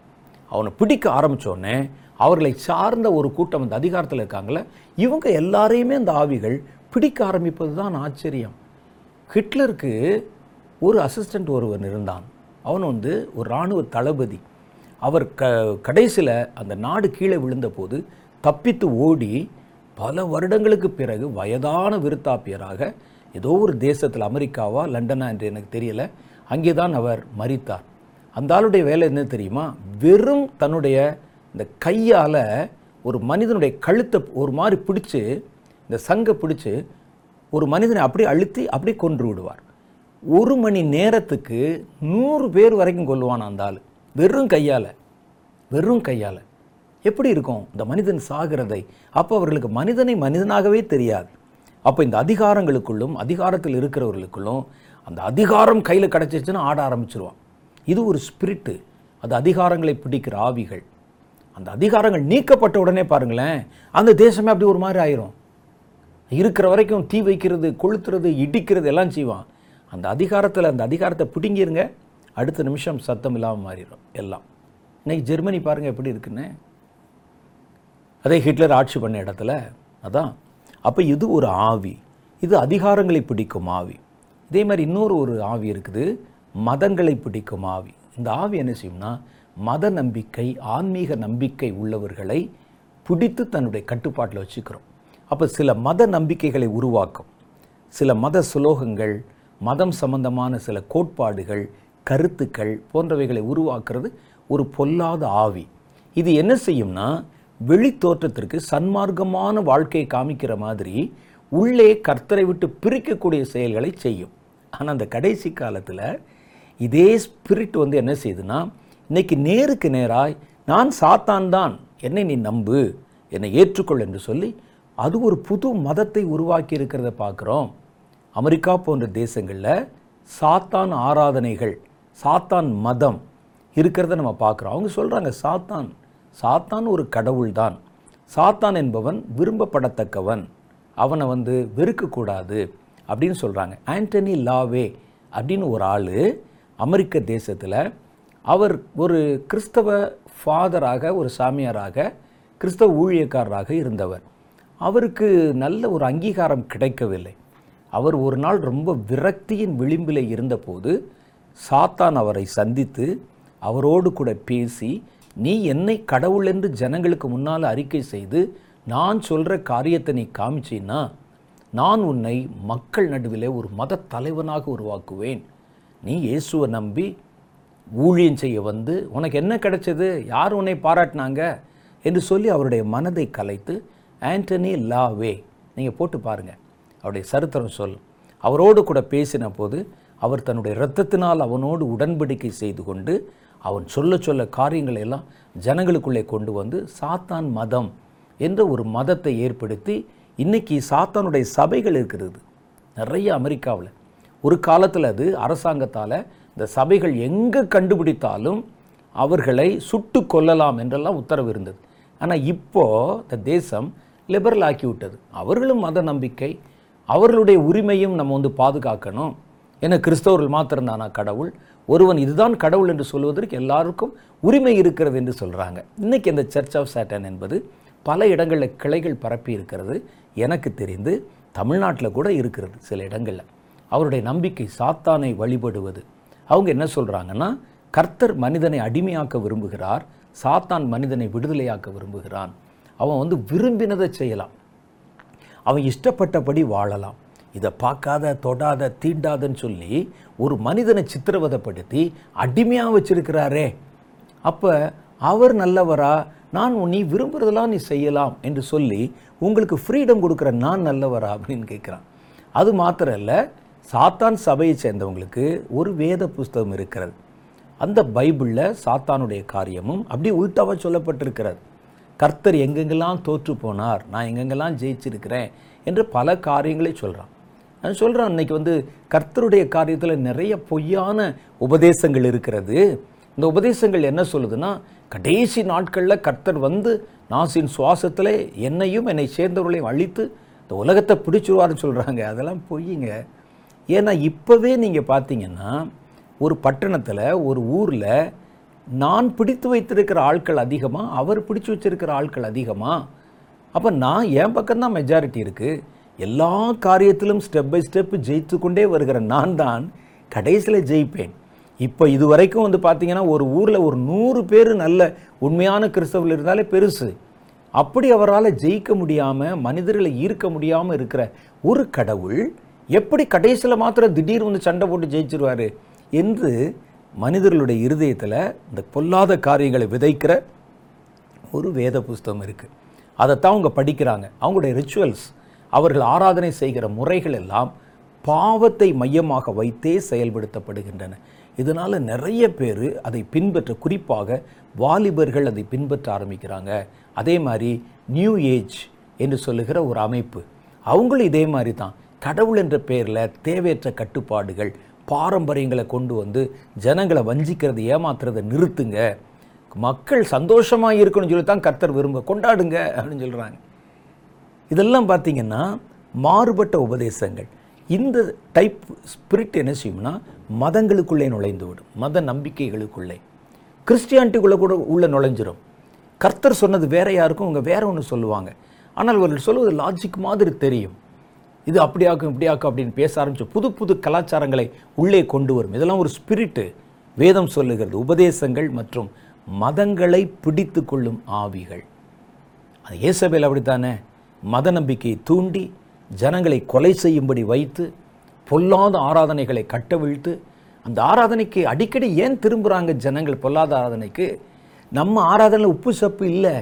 அவனை பிடிக்க ஆரம்பித்தோடனே அவர்களை சார்ந்த ஒரு கூட்டம் அந்த அதிகாரத்தில் இருக்காங்களே இவங்க எல்லாரையுமே அந்த ஆவிகள் பிடிக்க ஆரம்பிப்பது தான் ஆச்சரியம். ஹிட்லருக்கு ஒரு அசிஸ்டண்ட் ஒருவன் இருந்தான். அவன் வந்து ஒரு இராணுவ தளபதி. அவர் க கடைசியில் அந்த நாடு கீழே விழுந்தபோது தப்பித்து ஓடி பல வருடங்களுக்கு பிறகு வயதான விருத்தாப்பியராக ஏதோ ஒரு தேசத்தில் அமெரிக்காவா லண்டனா என்று எனக்கு தெரியலை. அங்கே தான் அவர் மரித்தார். அந்த ஆளுடைய வேலை என்ன தெரியுமா? வெறும் தன்னுடைய இந்த கையால் ஒரு மனிதனுடைய கழுத்தை ஒரு மாதிரி பிடிச்சு இந்த சங்கை பிடிச்சி ஒரு மனிதனை அப்படியே அழுத்தி அப்படியே கொன்று விடுவார். ஒரு மணி நேரத்துக்கு நூறு பேர் வரைக்கும் கொல்லுவான் அந்த ஆள். வெறும் கையால். வெறும் கையால். எப்படி இருக்கும்? இந்த மனிதன் சாகிறதை. அப்போ அவர்களுக்கு மனிதனை மனிதனாகவே தெரியாது. அப்போ இந்த அதிகாரங்களுக்குள்ளும் அதிகாரத்தில் இருக்கிறவர்களுக்குள்ளும் அந்த அதிகாரம் கையில் கிடச்சிச்சுன்னா ஆட ஆரம்பிச்சிருவான். இது ஒரு ஸ்பிரிட்டு அது அதிகாரங்களை பிடிக்கிற ஆவிகள். அந்த அதிகாரங்கள் நீக்கப்பட்ட உடனே பாருங்களேன் அந்த தேசமே அப்படி ஒரு மாதிரி ஆயிரும். இருக்கிற வரைக்கும் தீ வைக்கிறது கொளுத்துறது இடிக்கிறது எல்லாம் செய்வான். அந்த அதிகாரத்தில் அந்த அதிகாரத்தை பிடுங்கிருங்க. அடுத்த நிமிஷம் சத்தம் இல்லாமல் மாறிடும் எல்லாம். இன்னைக்கு ஜெர்மனி பாருங்கள் எப்படி இருக்குன்னு. அதே ஹிட்லர் ஆட்சி பண்ண இடத்துல அதான் அப்போ இது ஒரு ஆவி. இது அதிகாரங்களை பிடிக்கும் ஆவி. இதே மாதிரி இன்னொரு ஒரு ஆவி இருக்குது மதங்களை பிடிக்கும் ஆவி. இந்த ஆவி என்ன செய்யும்னா மத நம்பிக்கை ஆன்மீக நம்பிக்கை உள்ளவர்களை பிடித்து தன்னுடைய கட்டுப்பாட்டில் வச்சுக்கிறோம். அப்போ சில மத நம்பிக்கைகளை உருவாக்கும். சில மத சுலோகங்கள் மதம் சம்பந்தமான சில கோட்பாடுகள் கருத்துக்கள் போன்றவைகளை உருவாக்குறது ஒரு பொல்லாத ஆவி. இது என்ன செய்யும்னா வெளி தோற்றத்திற்கு சன்மார்க்கமான வாழ்க்கையை காமிக்கிற மாதிரி உள்ளே கர்த்தரை விட்டு பிரிக்கக்கூடிய செயல்களை செய்யும். ஆனால் அந்த கடைசி காலத்தில் இதே ஸ்பிரிட் வந்து என்ன செய்யுதுன்னா இன்னைக்கு நேருக்கு நேராய் நான் சாத்தான் தான் என்னை நீ நம்பு என்னை ஏற்றுக்கொள் என்று சொல்லி அது ஒரு புது மதத்தை உருவாக்கி இருக்கிறத பார்க்குறோம். அமெரிக்கா போன்ற தேசங்களில் சாத்தான் ஆராதனைகள் சாத்தான் மதம் இருக்கிறத நம்ம பார்க்குறோம். அவங்க சொல்கிறாங்க சாத்தான் சாத்தான் ஒரு கடவுள்தான். சாத்தான் என்பவன் விரும்பப்படத்தக்கவன். அவனை வந்து வெறுக்கக்கூடாது அப்படின்னு சொல்கிறாங்க ஆண்டனி லாவே அப்படின்னு ஒரு ஆள் அமெரிக்க தேசத்தில். அவர் ஒரு கிறிஸ்தவ ஃபாதராக ஒரு சாமியாராக கிறிஸ்தவ ஊழியக்காரராக இருந்தவர். அவருக்கு நல்ல ஒரு அங்கீகாரம் கிடைக்கவில்லை. அவர் ஒரு நாள் ரொம்ப விரக்தியின் விளிம்பில் இருந்தபோது சாத்தான் அவரை சந்தித்து அவரோடு கூட பேசி நீ என்னை கடவுள் என்று ஜனங்களுக்கு முன்னால் அறிக்கை செய்து நான் சொல்கிற காரியத்தை நீ காமிச்சின்னா நான் உன்னை மக்கள் நடுவிலே ஒரு மத தலைவனாக உருவாக்குவேன். நீ இயேசுவை நம்பி ஊழியம் செய்ய வந்து உனக்கு என்ன கிடைச்சது? யார் உன்னை பாராட்டினாங்க? என்று சொல்லி அவருடைய மனதை கலைத்து ஆண்டனி லாவே. நீங்கள் போட்டு பாருங்கள் அவருடைய சரித்திரம் சொல். அவரோடு கூட பேசின போது அவர் தன்னுடைய இரத்தத்தினால் அவனோடு உடன்படிக்கை செய்து கொண்டு அவன் சொல்ல சொல்ல காரியங்களை எல்லாம் ஜனங்களுக்குள்ளே கொண்டு வந்து சாத்தான் மதம் என்ற ஒரு மதத்தை ஏற்படுத்தி இன்றைக்கி சாத்தானுடைய சபைகள் இருக்கிறது நிறைய அமெரிக்காவில். ஒரு காலத்தில் அது அரசாங்கத்தால் இந்த சபைகள் எங்கே கண்டுபிடித்தாலும் அவர்களை சுட்டு கொல்லலாம் என்றெல்லாம் உத்தரவு இருந்தது. ஆனால் இப்போ இந்த தேசம் லிபரல் ஆக்கிவிட்டது அவர்களும் மத நம்பிக்கை அவர்களுடைய உரிமையும் நம்ம வந்து பாதுகாக்கணும் ஏன்னா கிறிஸ்தவர்கள் மாத்திரம்தானா கடவுள்? ஒருவன் இதுதான் கடவுள் என்று சொல்வதற்கு எல்லாருக்கும் உரிமை இருக்கிறது என்று சொல்கிறாங்க இன்னைக்கு இந்த சர்ச் ஆஃப் சேட்டன் என்பது பல இடங்களில் கிளைகள் பரப்பி இருக்கிறது. எனக்கு தெரிந்து தமிழ்நாட்டில் கூட இருக்கிறது சில இடங்களில். அவருடைய நம்பிக்கை சாத்தானை வழிபடுவது. அவங்க என்ன சொல்கிறாங்கன்னா கர்த்தர் மனிதனை அடிமையாக்க விரும்புகிறார் சாத்தான் மனிதனை விடுதலையாக்க விரும்புகிறான். அவன் வந்து விரும்பினதை செய்யலாம். அவன் இஷ்டப்பட்டபடி வாழலாம். இதை பார்க்காத தொடாத தீண்டாதன்னு சொல்லி ஒரு மனிதனை சித்திரவதைப்படுத்தி அடிமையாக வச்சிருக்கிறாரே. அப்போ அவர் நல்லவரா? நான் நீ விரும்புகிறதெல்லாம் நீ செய்யலாம் என்று சொல்லி உங்களுக்கு ஃப்ரீடம் கொடுக்குற நான் நல்லவரா அப்படின்னு கேட்குறான். அது மாத்திரம் இல்லை சாத்தான் சபையை சேர்ந்தவங்களுக்கு ஒரு வேத புஸ்தகம் இருக்கிறது. அந்த பைபிளில் சாத்தானுடைய காரியமும் அப்படியே உள்டாவாக சொல்லப்பட்டிருக்கிறது. கர்த்தர் எங்கெங்கெல்லாம் தோற்று போனார் நான் எங்கெங்கெல்லாம் ஜெயிச்சிருக்கிறேன் என்று பல காரியங்களை சொல்கிறான் அது சொல்கிறேன் இன்றைக்கி வந்து கர்த்தருடைய காரியத்தில் நிறைய பொய்யான உபதேசங்கள் இருக்கிறது. இந்த உபதேசங்கள் என்ன சொல்லுதுன்னா கடைசி நாட்களில் கர்த்தர் வந்து நாசின் சுவாசத்தில் என்னையும் என்னை சேர்ந்தவர்களையும் அழித்து இந்த உலகத்தை பிடிச்சிருவாருன்னு சொல்கிறாங்க அதெல்லாம் பொய்யுங்க ஏன்னா இப்போவே நீங்கள் பார்த்தீங்கன்னா ஒரு பட்டணத்தில் ஒரு ஊரில் நான் பிடித்து வைத்திருக்கிற ஆட்கள் அதிகமாக அவர் பிடிச்சு வச்சிருக்கிற ஆட்கள் அதிகமாக அப்போ நான் என் பக்கம்தான் மெஜாரிட்டி இருக்குது எல்லா காரியத்திலும் ஸ்டெப் பை ஸ்டெப் ஜெயித்து கொண்டே வருகிற நான் தான் கடைசியில் ஜெயிப்பேன். இப்போ இது வரைக்கும் வந்து பார்த்தீங்கன்னா ஒரு ஊரில் ஒரு நூறு பேர் நல்ல உண்மையான கிறிஸ்தவர்கள் இருந்தாலே பெருசு. அப்படி அவரால் ஜெயிக்க முடியாமல் மனிதர்களை ஈர்க்க முடியாமல் இருக்கிற ஒரு கடவுள் எப்படி கடைசியில் மாத்திரம் திடீர் வந்து சண்டை போட்டு ஜெயிச்சிருவாரு என்று மனிதர்களுடைய இருதயத்தில் இந்த பொல்லாத காரியங்களை விதைக்கிற ஒரு வேத புஸ்தகம் இருக்குது அதைத்தான் அவங்க படிக்கிறாங்க. அவங்களுடைய ரிச்சுவல்ஸ் அவர்கள் ஆராதனை செய்கிற முறைகள் எல்லாம் பாவத்தை மையமாக வைத்தே செயல்படுத்தப்படுகின்றன. இதனால் நிறைய பேர் அதை பின்பற்ற குறிப்பாக வாலிபர்கள் அதை பின்பற்ற ஆரம்பிக்கிறாங்க. அதே மாதிரி நியூ ஏஜ் என்று சொல்லுகிற ஒரு அமைப்பு. அவங்களும் இதே மாதிரி தான். கடவுள் என்ற பெயரில் தேவையற்ற கட்டுப்பாடுகள் பாரம்பரியங்களை கொண்டு வந்து ஜனங்களை வஞ்சிக்கிறது ஏமாத்துறதை நிறுத்துங்க. மக்கள் சந்தோஷமாக இருக்கணும்னு சொல்லி தான் கர்த்தர் விரும்ப கொண்டாடுங்க அப்படின்னு சொல்கிறாங்க இதெல்லாம் பார்த்தீங்கன்னா மாறுபட்ட உபதேசங்கள். இந்த டைப் ஸ்பிரிட் என்ன செய்யும்னா மதங்களுக்குள்ளே நுழைந்து விடும். மத நம்பிக்கைகளுக்குள்ளே. கிறிஸ்டியானிட்டிக்குள்ளே கூட உள்ளே நுழைஞ்சிரும். கர்த்தர் சொன்னது வேற யாருக்கும் அவங்க வேற ஒன்று சொல்லுவாங்க. ஆனால் அவர்கள் சொல்வது லாஜிக் மாதிரி தெரியும். இது அப்படி ஆக்கும் இப்படியாக்கும் அப்படின்னு பேச ஆரம்பிச்சு புது புது கலாச்சாரங்களை உள்ளே கொண்டு வரும். இதெல்லாம் ஒரு ஸ்பிரிட்டு வேதம் சொல்லுகிறது உபதேசங்கள் மற்றும் மதங்களை பிடித்து கொள்ளும் ஆவிகள். அது ஏசபேல் அப்படித்தானே? மத நம்பிக்கையை தூண்டி ஜனங்களை கொலை செய்யும்படி வைத்து பொல்லாத ஆராதனைகளை கட்டவிழ்த்து அந்த ஆராதனைக்கு அடிக்கடி ஏன் திரும்புகிறாங்க ஜனங்கள் பொல்லாத ஆராதனைக்கு? நம்ம ஆராதனையில் உப்பு சப்பு இல்லை.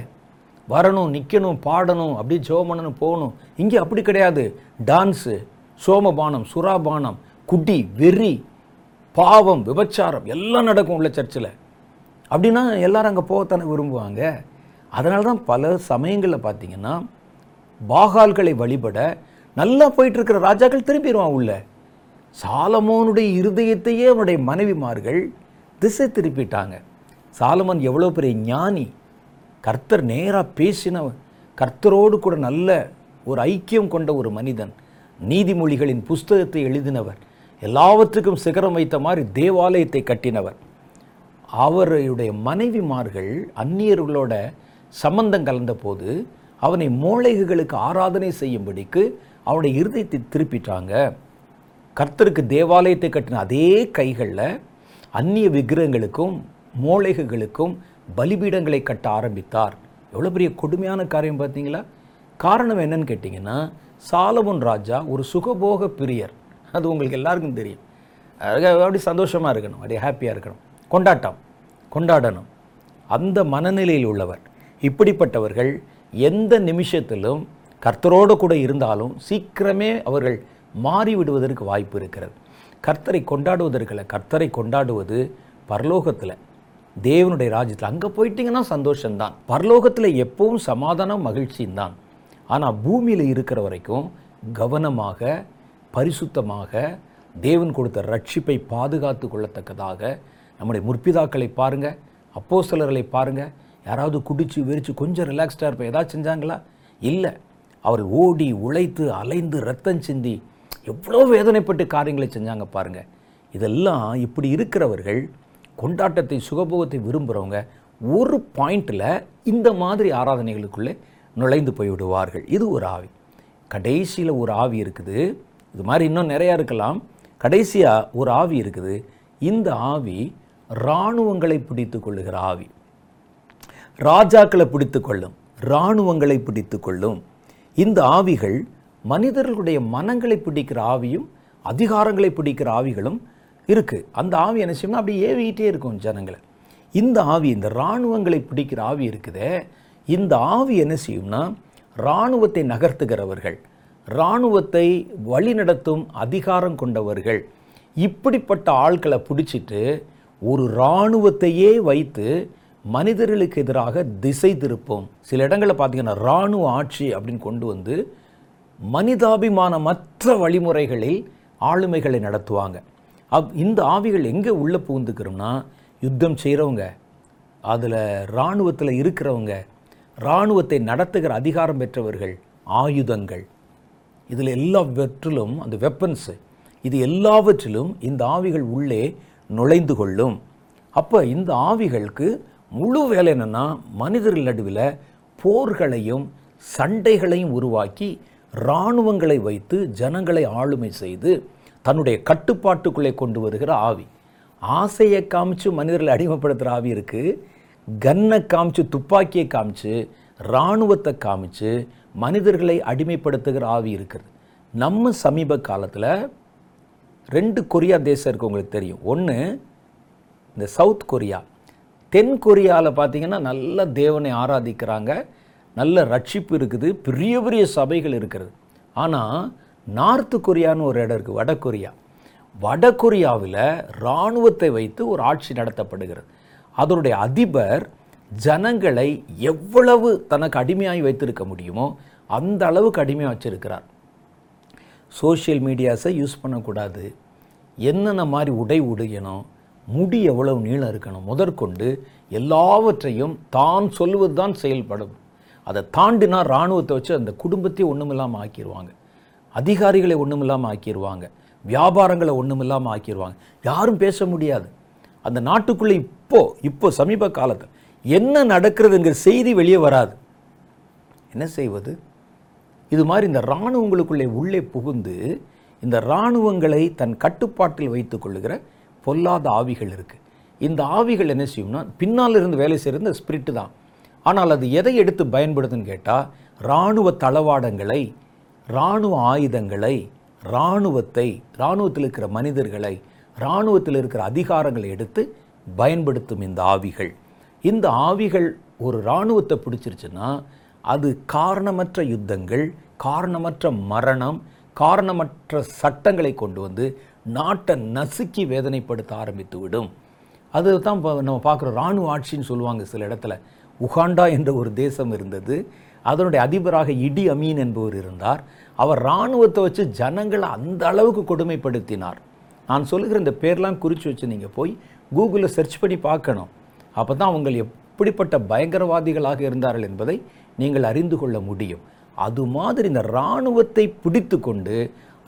வரணும் நிற்கணும் பாடணும் அப்படியே ஜெபம் பண்ணணும் போகணும். இங்கே அப்படி கிடையாது. டான்ஸு சோமபானம் சுறாபானம் குடி வெறி பாவம் விபச்சாரம் எல்லாம் நடக்கும் உள்ள சர்ச்சில். அப்படின்னா எல்லாரும் அங்கே போகத்தானே விரும்புவாங்க? அதனால தான் பல சமயங்களில் பார்த்தீங்கன்னா பாகால்களை வழிபட நல்லா போயிட்டுருக்கிற ராஜாக்கள் திரும்பிடுவான் உள்ள. சாலமோனுடைய இருதயத்தையே அவனுடைய மனைவிமார்கள் திசை திருப்பிட்டாங்க. சாலமன் எவ்வளோ பெரிய ஞானி. கர்த்தர் நேராக பேசினவன் கர்த்தரோடு கூட நல்ல ஒரு ஐக்கியம் கொண்ட ஒரு மனிதன். நீதிமொழிகளின் புஸ்தகத்தை எழுதினவர். எல்லாவற்றுக்கும் சிகரம் வைத்த மாதிரி தேவாலயத்தை கட்டினவர். அவருடைய மனைவிமார்கள் அந்நியர்களோட சம்பந்தம் கலந்த போது அவனை மூளைகளுக்கு ஆராதனை செய்யும்படிக்கு அவனுடைய இருதயத்தை திருப்பிட்டாங்க. கர்த்தருக்கு தேவாலயத்தை கட்டின அதே கைகளில் அந்நிய விக்கிரகங்களுக்கும் மூளைகளுக்கும் பலிபீடங்களை கட்ட ஆரம்பித்தார். எவ்வளோ பெரிய கொடுமையான காரியம் பார்த்தீங்களா? காரணம் என்னன்னு கேட்டிங்கன்னா சாலமன் ராஜா ஒரு சுகபோக பிரியர். அது உங்களுக்கு எல்லாருக்கும் தெரியும். அப்படி சந்தோஷமாக இருக்கணும் அப்படியே ஹாப்பியாக இருக்கணும். கொண்டாட்டம் கொண்டாடணும். அந்த மனநிலையில் உள்ளவர். இப்படிப்பட்டவர்கள் எந்த நிமிஷத்திலும் கர்த்தரோடு கூட இருந்தாலும் சீக்கிரமே அவர்கள் மாறிவிடுவதற்கு வாய்ப்பு இருக்கிறது. கர்த்தரை கொண்டாடுவதற்கில்ல கர்த்தரை கொண்டாடுவது பரலோகத்தில் தேவனுடைய ராஜ்யத்தில். அங்கே போயிட்டீங்கன்னா சந்தோஷம்தான். பரலோகத்தில் எப்பவும் சமாதானம் மகிழ்ச்சியும் தான் ஆனால் பூமியில் இருக்கிற வரைக்கும் கவனமாக பரிசுத்தமாக தேவன் கொடுத்த ரட்சிப்பை பாதுகாத்து கொள்ளத்தக்கதாக நம்முடைய முற்பிதாக்களை பாருங்கள் அப்போ சிலர்களை பாருங்கள் யாராவது குடிச்சு வெறிச்சு கொஞ்சம் ரிலாக்ஸ்டாக இருப்பேன் ஏதாவது செஞ்சாங்களா? இல்லை. அவர் ஓடி உழைத்து அலைந்து ரத்தம் சிந்தி எவ்வளோ வேதனைப்பட்டு காரியங்களை செஞ்சாங்க பாருங்கள் இதெல்லாம் இப்படி இருக்கிறவர்கள் கொண்டாட்டத்தை சுகபோகத்தை விரும்புகிறவங்க ஒரு பாயிண்டில் இந்த மாதிரி ஆராதனைகளுக்குள்ளே நுழைந்து போய்விடுவார்கள். இது ஒரு ஆவி. கடைசியில் ஒரு ஆவி இருக்குது. இது மாதிரி இன்னும் நிறையா இருக்கலாம். கடைசியாக ஒரு ஆவி இருக்குது. இந்த ஆவி இராணுவங்களை பிடித்து கொள்ளுகிற ஆவி. ராஜாக்களை பிடித்து கொள்ளும் இராணுவங்களை பிடித்து கொள்ளும் இந்த ஆவிகள் மனிதர்களுடைய மனங்களை பிடிக்கிற ஆவியும் அதிகாரங்களை பிடிக்கிற ஆவிகளும் இருக்குது அந்த ஆவி என்ன செய்யணும் அப்படி ஏவிக்கிட்டே இருக்கும் ஜனங்களை. இந்த ஆவி இந்த இராணுவங்களை பிடிக்கிற ஆவி இருக்குதே. இந்த ஆவி என்ன செய்யும்னா இராணுவத்தை நகர்த்துகிறவர்கள் இராணுவத்தை வழிநடத்தும் அதிகாரம் கொண்டவர்கள் இப்படிப்பட்ட ஆட்களை பிடிச்சிட்டு ஒரு இராணுவத்தையே வைத்து மனிதர்களுக்கு எதிராக திசை திருப்போம். சில இடங்களில் பார்த்தீங்கன்னா இராணுவ ஆட்சி அப்படின்னு கொண்டு வந்து மனிதாபிமானமற்ற வழிமுறைகளில் ஆளுமைகளை நடத்துவாங்க. அப் இந்த ஆவிகள் எங்கே உள்ளே புகுந்துக்கிறோம்னா யுத்தம் செய்கிறவங்க அதில் இராணுவத்தில் இருக்கிறவங்க இராணுவத்தை நடத்துகிற அதிகாரம் பெற்றவர்கள் ஆயுதங்கள். இதில் எல்லாவற்றிலும் அந்த வெப்பன்ஸு இது எல்லாவற்றிலும் இந்த ஆவிகள் உள்ளே நுழைந்து கொள்ளும். அப்போ இந்த ஆவிகளுக்கு முழு வேலை என்னென்னா மனிதர்கள் நடுவில் போர்களையும் சண்டைகளையும் உருவாக்கி இராணுவங்களை வைத்து ஜனங்களை ஆளுமை செய்து தன்னுடைய கட்டுப்பாட்டுக்குள்ளே கொண்டு வருகிற ஆவி. ஆசையை காமிச்சு மனிதர்களை அடிமைப்படுத்துகிற ஆவி இருக்குது கன்னை காமிச்சு துப்பாக்கியை காமிச்சு இராணுவத்தை காமிச்சு மனிதர்களை அடிமைப்படுத்துகிற ஆவி இருக்குது. நம்ம சமீப காலத்தில் ரெண்டு கொரியா தேசம் இருக்குது உங்களுக்கு தெரியும். ஒன்று இந்த சவுத் கொரியா. தென் கொரியாவில் பார்த்திங்கன்னா நல்ல தேவனை ஆராதிக்கிறாங்க. நல்ல ரட்சிப்பு இருக்குது. பெரிய பெரிய சபைகள் இருக்கிறது. ஆனால் நார்த்து கொரியான்னு ஒரு இடம் இருக்குது வட கொரியா. வட கொரியாவில் இராணுவத்தை வைத்து ஒரு ஆட்சி நடத்தப்படுகிறது. அதனுடைய அதிபர் ஜனங்களை எவ்வளவு தனக்கு அடிமையாகி வைத்திருக்க முடியுமோ அந்த அளவுக்கு அடிமையாக வச்சுருக்கிறார். சோஷியல் மீடியாஸை யூஸ் பண்ணக்கூடாது. என்னென்ன மாதிரி உடை உடையணும் முடி எவ்வளவு நீளம் இருக்கணும்? முதற்கொண்டு எல்லாவற்றையும் தான் சொல்வது தான் செயல்படும். அதை தாண்டினா இராணுவத்தை வச்சு அந்த குடும்பத்தையே ஒன்றுமில்லாமல் ஆக்கிடுவாங்க அதிகாரிகளை ஒன்றுமில்லாமல் ஆக்கிடுவாங்க வியாபாரங்களை ஒன்றுமில்லாமல் ஆக்கிடுவாங்க யாரும் பேச முடியாது. அந்த நாட்டுக்குள்ளே இப்போது இப்போ சமீப காலத்தில் என்ன நடக்கிறதுங்கிற செய்தி வெளியே வராது. என்ன செய்வது? இது மாதிரி இந்த இராணுவங்களுக்குள்ளே உள்ளே புகுந்து இந்த இராணுவங்களை தன் கட்டுப்பாட்டில் வைத்துக் கொள்ளுகிற பொல்லாத ஆவிகள் இருக்குது இந்த ஆவிகள் என்ன செய்யும்னா பின்னால் இருந்து வேலை செய்கிறது இந்த ஸ்பிரிட்டு தான். ஆனால் அது எதை எடுத்து பயன்படுதுன்னு கேட்டால் இராணுவ தளவாடங்களை இராணுவ ஆயுதங்களை இராணுவத்தை இராணுவத்தில் இருக்கிற மனிதர்களை இராணுவத்தில் இருக்கிற அதிகாரங்களை எடுத்து பயன்படுத்தும் இந்த ஆவிகள். இந்த ஆவிகள் ஒரு இராணுவத்தை பிடிச்சிருச்சுன்னா அது காரணமற்ற யுத்தங்கள் காரணமற்ற மரணம் காரணமற்ற சட்டங்களை கொண்டு வந்து நாட்டை நசுக்கி வேதனைப்படுத்த ஆரம்பித்து விடும் அது தான் இப்போ நம்ம பார்க்குற இராணுவ ஆட்சின்னு சொல்லுவாங்க சில இடத்துல. உகாண்டா என்ற ஒரு தேசம் இருந்தது. அதனுடைய அதிபராக இடி அமீன் என்பவர் இருந்தார். அவர் இராணுவத்தை வச்சு ஜனங்களை அந்த அளவுக்கு கொடுமைப்படுத்தினார். நான் சொல்லுகிற இந்த பேர்லாம் குறித்து வச்சு நீங்கள் போய் கூகுளில் சர்ச் பண்ணி பார்க்கணும். அப்போ தான் அவங்க எப்படிப்பட்ட பயங்கரவாதிகளாக இருந்தார்கள் என்பதை நீங்கள் அறிந்து கொள்ள முடியும். அது மாதிரி இந்த இராணுவத்தை பிடித்து கொண்டு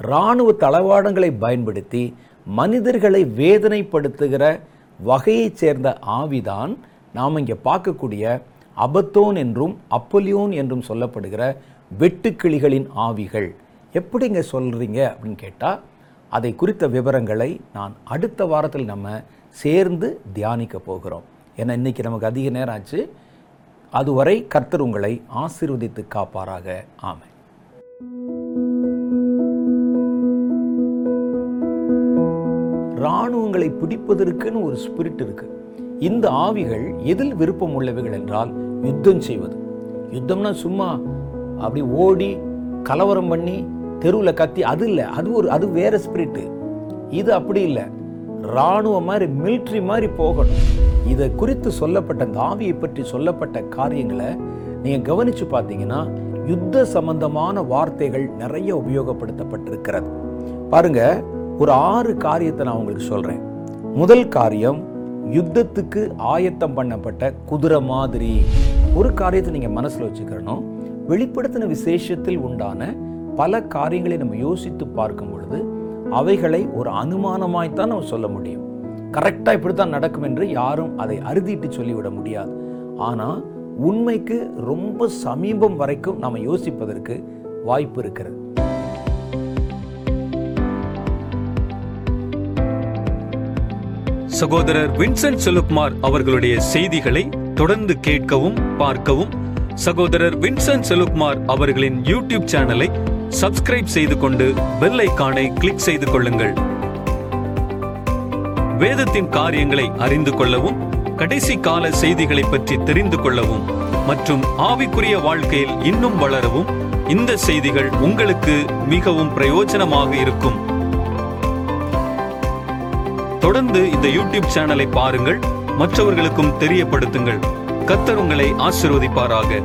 இராணுவ தளவாடங்களை பயன்படுத்தி மனிதர்களை வேதனைப்படுத்துகிற வகையைச் சேர்ந்த ஆவிதான் நாம் இங்கே பார்க்கக்கூடிய அபத்தோன் என்றும் அப்பலியோன் என்றும் சொல்லப்படுகிற வெட்டுக்கிளிகளின் ஆவிகள். எப்படிங்க சொல்கிறீங்க அப்படின்னு கேட்டால் அதை குறித்த விவரங்களை நான் அடுத்த வாரத்தில் நம்ம சேர்ந்து தியானிக்க போகிறோம். ஏன்னா இன்னைக்கு நமக்கு அதிக நேரம் ஆச்சு. அதுவரை கர்த்தர் உங்களை ஆசீர்வதித்து காப்பாராக. ஆமை இராணுவங்களை பிடிப்பதற்குன்னு ஒரு ஸ்பிரிட் இருக்கு. இந்த ஆவிகள் எதில் விருப்பம் உள்ளவைகள் என்றால் யுத்தம் செய்வது. யுத்தம்னா சும்மா அப்படி ஓடி கலவரம் பண்ணி தெருவில் கத்தி அது இல்லை. அது ஒரு அது வேற ஸ்பிரிட்டு இது அப்படி இல்லை. இராணுவ மாதிரி மிலிட்ரி மாதிரி போகணும். இதை குறித்து சொல்லப்பட்ட அந்த ஆவியை பற்றி சொல்லப்பட்ட காரியங்களை நீங்கள் கவனித்து பார்த்தீங்கன்னா யுத்த சம்பந்தமான வார்த்தைகள் நிறைய உபயோகப்படுத்தப்பட்டிருக்கிறது. பாருங்க ஒரு ஆறு காரியத்தை நான் உங்களுக்கு சொல்கிறேன் முதல் காரியம் யுத்தத்துக்கு ஆயத்தம் பண்ணப்பட்ட குதிரை மாதிரி. ஒரு காரியத்தை நீங்கள் மனசில் வச்சுக்கிறணும் வெளிப்படுத்தின விசேஷத்தில் உண்டான பல காரியங்களை நம்ம யோசித்து பார்க்கும் பொழுது அவைகளை ஒரு அனுமானமாய்த்தான் நம்ம சொல்ல முடியும். கரெக்டாக இப்படி தான் நடக்கும் என்று யாரும் அதை அறுதிட்டு சொல்லிவிட முடியாது. ஆனால் உண்மைக்கு ரொம்ப சமீபம் வரைக்கும் நாம் யோசிப்பதற்கு வாய்ப்பு இருக்கிறது. சகோதரர் வின்சென்ட் செலுப்மார் அவர்களுடைய செய்திகளை தொடர்ந்து கேட்கவும் பார்க்கவும் சகோதரர் வின்சென்ட் செலுப்மார் அவர்களின் யூடியூப் சேனலை சப்ஸ்கிரைப் செய்து கொண்டு பெல் ஐக்கானை கிளிக் செய்து கொள்ளுங்கள். வேதத்தின் காரியங்களை அறிந்து கொள்ளவும் கடைசி கால செய்திகளை பற்றி தெரிந்து கொள்ளவும் மற்றும் ஆவிக்குரிய வாழ்க்கையில் இன்னும் வளரவும் இந்த செய்திகள் உங்களுக்கு மிகவும் பிரயோஜனமாக இருக்கும். தொடர்ந்து இந்த யூடியூப் சேனலை பாருங்கள். மற்றவர்களுக்கும் தெரியப்படுத்துங்கள். கத்தர் உங்களை ஆசிர்வதிப்பாராக.